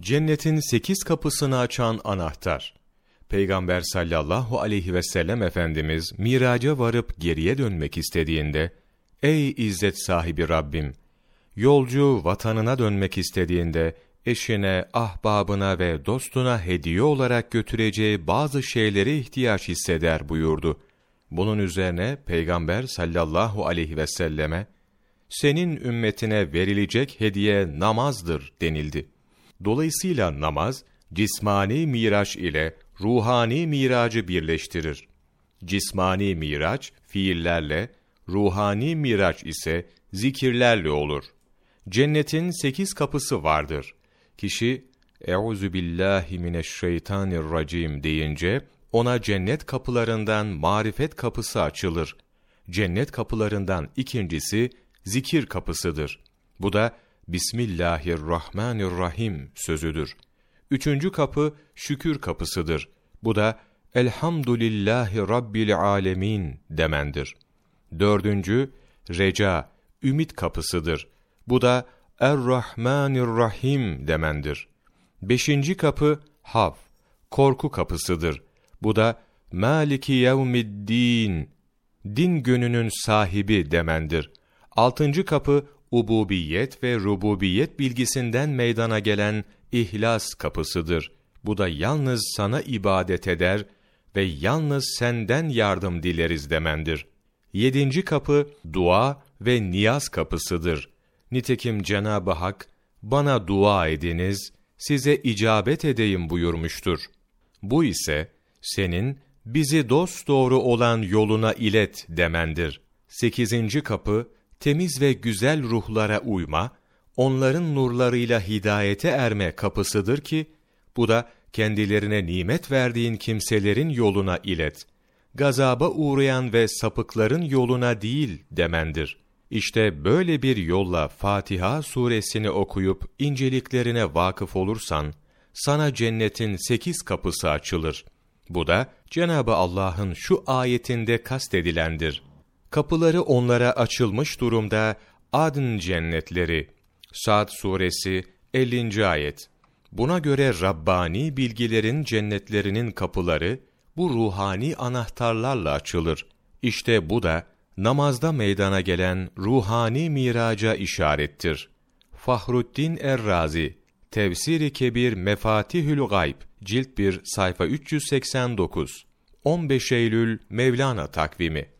Cennetin sekiz kapısını açan anahtar. Peygamber sallallahu aleyhi ve sellem Efendimiz miraca varıp geriye dönmek istediğinde, Ey izzet sahibi Rabbim! Yolcu vatanına dönmek istediğinde, eşine, ahbabına ve dostuna hediye olarak götüreceği bazı şeylere ihtiyaç hisseder buyurdu. Bunun üzerine Peygamber sallallahu aleyhi ve selleme, senin ümmetine verilecek hediye namazdır denildi. Dolayısıyla namaz, cismani miraç ile ruhani miracı birleştirir. Cismani miraç, fiillerle, ruhani miraç ise zikirlerle olur. Cennetin sekiz kapısı vardır. Kişi, Euzu billahi mineşşeytanirracim deyince, ona cennet kapılarından marifet kapısı açılır. Cennet kapılarından ikincisi, zikir kapısıdır. Bu da Bismillahirrahmanirrahim sözüdür. Üçüncü kapı şükür kapısıdır. Bu da Elhamdülillahi Rabbil alemin demendir. Dördüncü reca, ümit kapısıdır. Bu da Er-Rahmanir-Rahim demendir. Beşinci kapı hav, korku kapısıdır. Bu da Maliki yevmiddin, din gününün sahibi demendir. Altıncı kapı ububiyet ve rububiyet bilgisinden meydana gelen ihlas kapısıdır. Bu da yalnız sana ibadet eder ve yalnız senden yardım dileriz demendir. Yedinci kapı dua ve niyaz kapısıdır. Nitekim Cenab-ı Hak, bana dua ediniz, size icabet edeyim buyurmuştur. Bu ise, senin bizi dost doğru olan yoluna ilet demendir. Sekizinci kapı, temiz ve güzel ruhlara uyma, onların nurlarıyla hidayete erme kapısıdır ki, bu da kendilerine nimet verdiğin kimselerin yoluna ilet. Gazaba uğrayan ve sapıkların yoluna değil demendir. İşte böyle bir yolla Fatiha suresini okuyup inceliklerine vakıf olursan, sana cennetin sekiz kapısı açılır. Bu da Cenabı Allah'ın şu ayetinde kastedilendir. Kapıları onlara açılmış durumda adın cennetleri. Sad suresi 50. ayet. Buna göre Rabbani bilgilerin cennetlerinin kapıları bu ruhani anahtarlarla açılır. İşte bu da namazda meydana gelen ruhani miraca işarettir. Fahruddin Errazi Tefsiri Kebir Mefatihül Gayb Cilt 1 sayfa 389 15 Eylül Mevlana takvimi